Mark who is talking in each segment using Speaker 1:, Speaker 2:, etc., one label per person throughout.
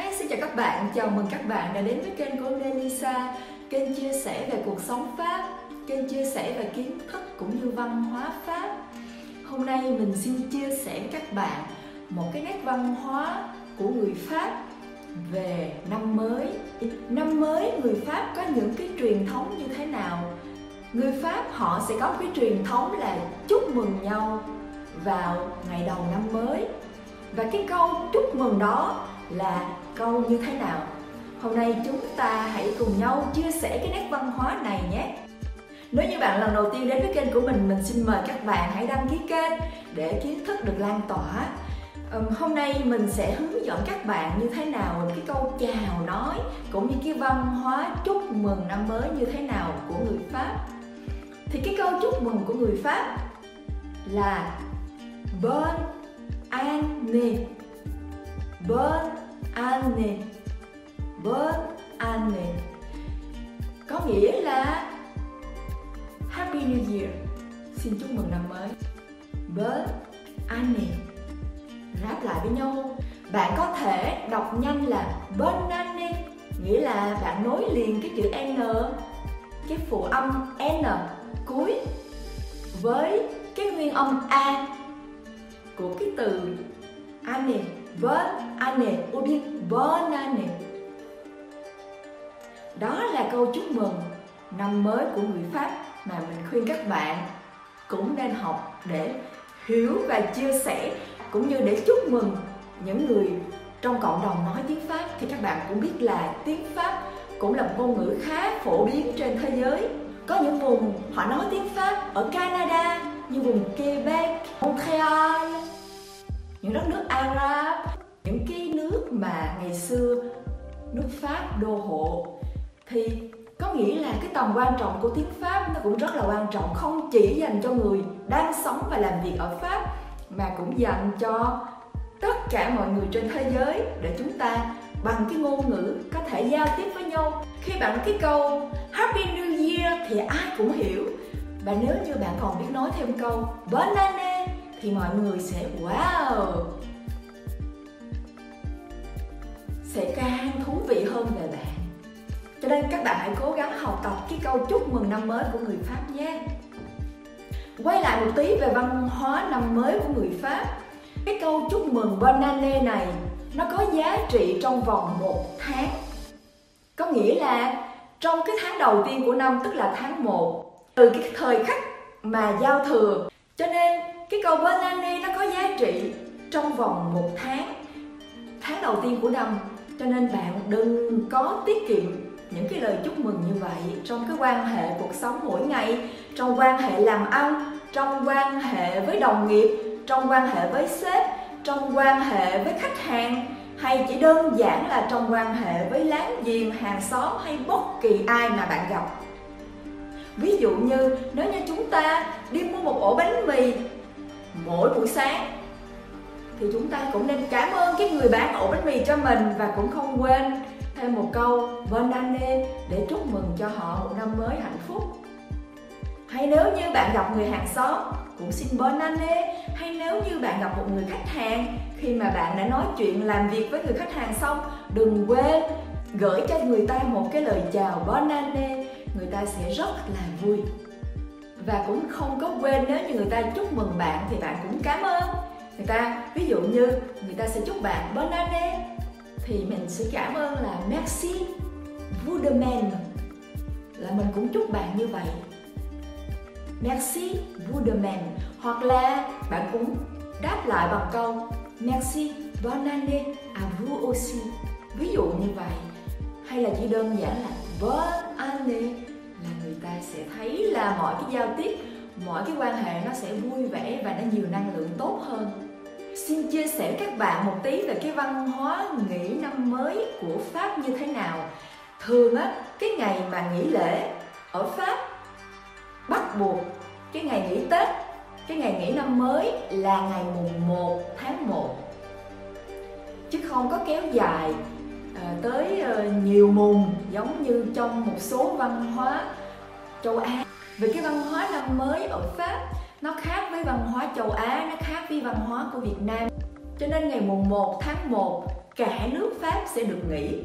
Speaker 1: Hi, xin chào các bạn, chào mừng các bạn đã đến với kênh của Melissa Kênh chia sẻ về cuộc sống Pháp, kênh chia sẻ về kiến thức cũng như văn hóa Pháp. Hôm nay mình xin chia sẻ với các bạn một cái nét văn hóa của người Pháp về năm mới. Năm mới người Pháp có những cái truyền thống như thế nào? Người Pháp họ sẽ có cái truyền thống là chúc mừng nhau vào ngày đầu năm mới. Và cái câu chúc mừng đó là câu như thế nào? Hôm nay chúng ta hãy cùng nhau chia sẻ cái nét văn hóa này nhé. Nếu như bạn lần đầu tiên đến với kênh của mình mình xin mời các bạn hãy đăng ký kênh để kiến thức được lan tỏa. Um, hôm nay mình sẽ hướng dẫn các bạn như thế nào cái câu chào nói cũng như cái văn hóa chúc mừng năm mới như thế nào của người pháp. Thì cái câu chúc mừng của người pháp là bonne année bonne année bonne année có nghĩa là Happy New Year. Xin chúc mừng năm mới. Bonne année ráp lại với nhau. Bạn có thể đọc nhanh là bonne année nghĩa là bạn nối liền cái chữ n, cái phụ âm n cuối với cái nguyên âm a của cái từ année bonne année ou bien bonne année đó là câu chúc mừng năm mới của người Pháp mà mình khuyên các bạn cũng nên học để hiểu và chia sẻ cũng như để chúc mừng những người trong cộng đồng nói tiếng Pháp. Thì các bạn cũng biết là tiếng Pháp cũng là một ngôn ngữ khá phổ biến trên thế giới. Có những vùng họ nói tiếng Pháp ở Canada như vùng Quebec, Montreal những đất nước Ả Rập những cái nước mà ngày xưa nước Pháp đô hộ, thì có nghĩa là cái tầm quan trọng của tiếng Pháp nó cũng rất là quan trọng. Không chỉ dành cho người đang sống và làm việc ở Pháp, mà cũng dành cho tất cả mọi người trên thế giới để chúng ta bằng cái ngôn ngữ có thể giao tiếp với nhau. Khi bạn cái câu Happy New Year thì ai cũng hiểu. Và nếu như bạn còn biết nói thêm câu Bonne thì mọi người sẽ, wow, sẽ càng thú vị hơn về bạn. Cho nên các bạn hãy cố gắng học tập cái câu chúc mừng năm mới của người Pháp nhé. Quay lại một tí về văn hóa năm mới của người Pháp. Cái câu chúc mừng Bonne này, nó có giá trị trong vòng một tháng. Có nghĩa là trong cái tháng đầu tiên của năm, tức là tháng 1 từ cái thời khắc mà giao thừa, cho nên cái câu Bonne nó có giá trị trong vòng một tháng tháng đầu tiên của năm. Cho nên bạn đừng có tiết kiệm những cái lời chúc mừng như vậy trong cái quan hệ cuộc sống mỗi ngày, trong quan hệ làm ăn, trong quan hệ với đồng nghiệp, trong quan hệ với sếp, trong quan hệ với khách hàng, hay chỉ đơn giản là trong quan hệ với láng giềng, hàng xóm hay bất kỳ ai mà bạn gặp. Ví dụ như, nếu như chúng ta đi mua một ổ bánh mì mỗi buổi sáng. Thì chúng ta cũng nên cảm ơn cái người bán ổ bánh mì cho mình và cũng không quên thêm một câu, bon anne để chúc mừng cho họ một năm mới hạnh phúc. Hay nếu như bạn gặp người hàng xóm, cũng xin bon anne hay nếu như bạn gặp một người khách hàng, khi mà bạn đã nói chuyện làm việc với người khách hàng xong, đừng quên gửi cho người ta một cái lời chào bon anne người ta sẽ rất là vui và cũng không có quên nếu như người ta chúc mừng bạn thì bạn cũng cảm ơn. Người ta, ví dụ như người ta sẽ chúc bạn bon année thì mình sẽ cảm ơn là merci vous de même là mình cũng chúc bạn như vậy. Merci vous de même hoặc là bạn cũng đáp lại bằng câu merci bon année à vous aussi. Ví dụ như vậy. Hay là chỉ đơn giản là bon année sẽ thấy là mọi cái giao tiếp mọi cái quan hệ nó sẽ vui vẻ và nó nhiều năng lượng tốt hơn. Xin chia sẻ các bạn một tí về cái văn hóa nghỉ năm mới của pháp như thế nào. Thường á cái ngày mà nghỉ lễ ở pháp bắt buộc cái ngày nghỉ tết cái ngày nghỉ năm mới là ngày mùng 1 tháng 1 chứ không có kéo dài à, tới à, nhiều mùng giống như trong một số văn hóa châu Á vì cái văn hóa năm mới ở Pháp nó khác với văn hóa châu Á nó khác với văn hóa của Việt Nam cho nên ngày mùng 1 tháng 1 cả nước Pháp sẽ được nghỉ.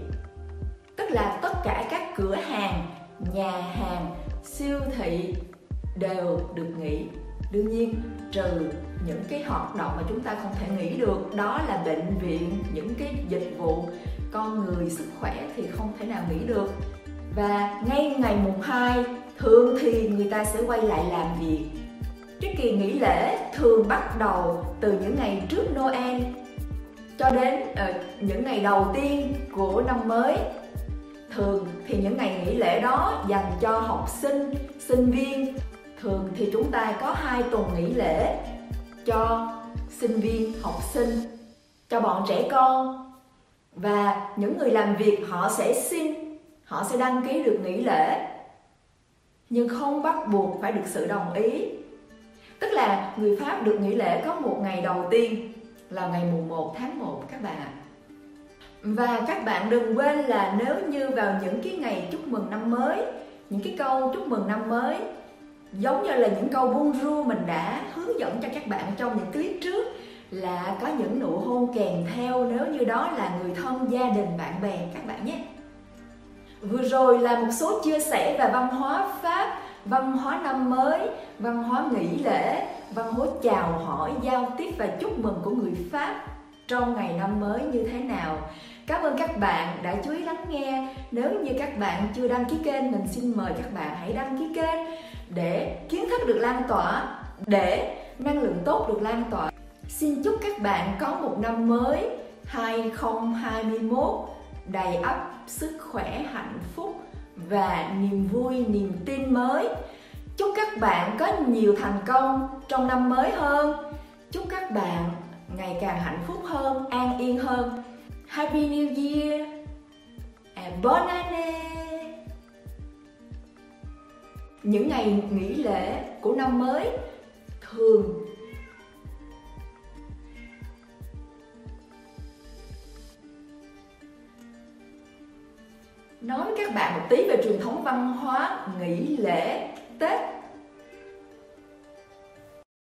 Speaker 1: Tức là tất cả các cửa hàng, nhà hàng, siêu thị đều được nghỉ. Đương nhiên trừ những cái hoạt động mà chúng ta không thể nghỉ được đó là bệnh viện, những cái dịch vụ con người sức khỏe thì không thể nào nghỉ được. Và ngay ngày mùng 2 thường thì người ta sẽ quay lại làm việc. Cái kỳ nghỉ lễ thường bắt đầu từ những ngày trước Noel cho đến uh, những ngày đầu tiên của năm mới. Thường thì những ngày nghỉ lễ đó dành cho học sinh sinh viên. Thường thì chúng ta có hai tuần nghỉ lễ cho sinh viên học sinh cho bọn trẻ con. Và những người làm việc họ sẽ xin họ sẽ đăng ký được nghỉ lễ. Nhưng không bắt buộc phải được sự đồng ý. Tức là người Pháp được nghỉ lễ có một ngày đầu tiên là ngày mùng 1 tháng 1 các bạn. Ạ và các bạn đừng quên là nếu như vào những cái ngày chúc mừng năm mới, những cái câu chúc mừng năm mới, giống như là những câu bonjour mình đã hướng dẫn cho các bạn trong những clip trước, là có những nụ hôn kèm theo nếu như đó là người thân, gia đình, bạn bè, các bạn nhé vừa rồi là một số chia sẻ về văn hóa pháp, văn hóa năm mới, văn hóa nghỉ lễ, văn hóa chào hỏi, giao tiếp và chúc mừng của người pháp trong ngày năm mới như thế nào. Cảm ơn các bạn đã chú ý lắng nghe. Nếu như các bạn chưa đăng ký kênh, mình xin mời các bạn hãy đăng ký kênh để kiến thức được lan tỏa, để năng lượng tốt được lan tỏa. Xin chúc các bạn có một năm mới 2021 đầy ắp sức khỏe, hạnh phúc và niềm vui, niềm tin mới. Chúc các bạn có nhiều thành công trong năm mới hơn. Chúc các bạn ngày càng hạnh phúc hơn, an yên hơn. Happy new year and bon année. Những ngày nghỉ lễ của năm mới thường nói các bạn một tí về truyền thống văn hóa nghỉ lễ tết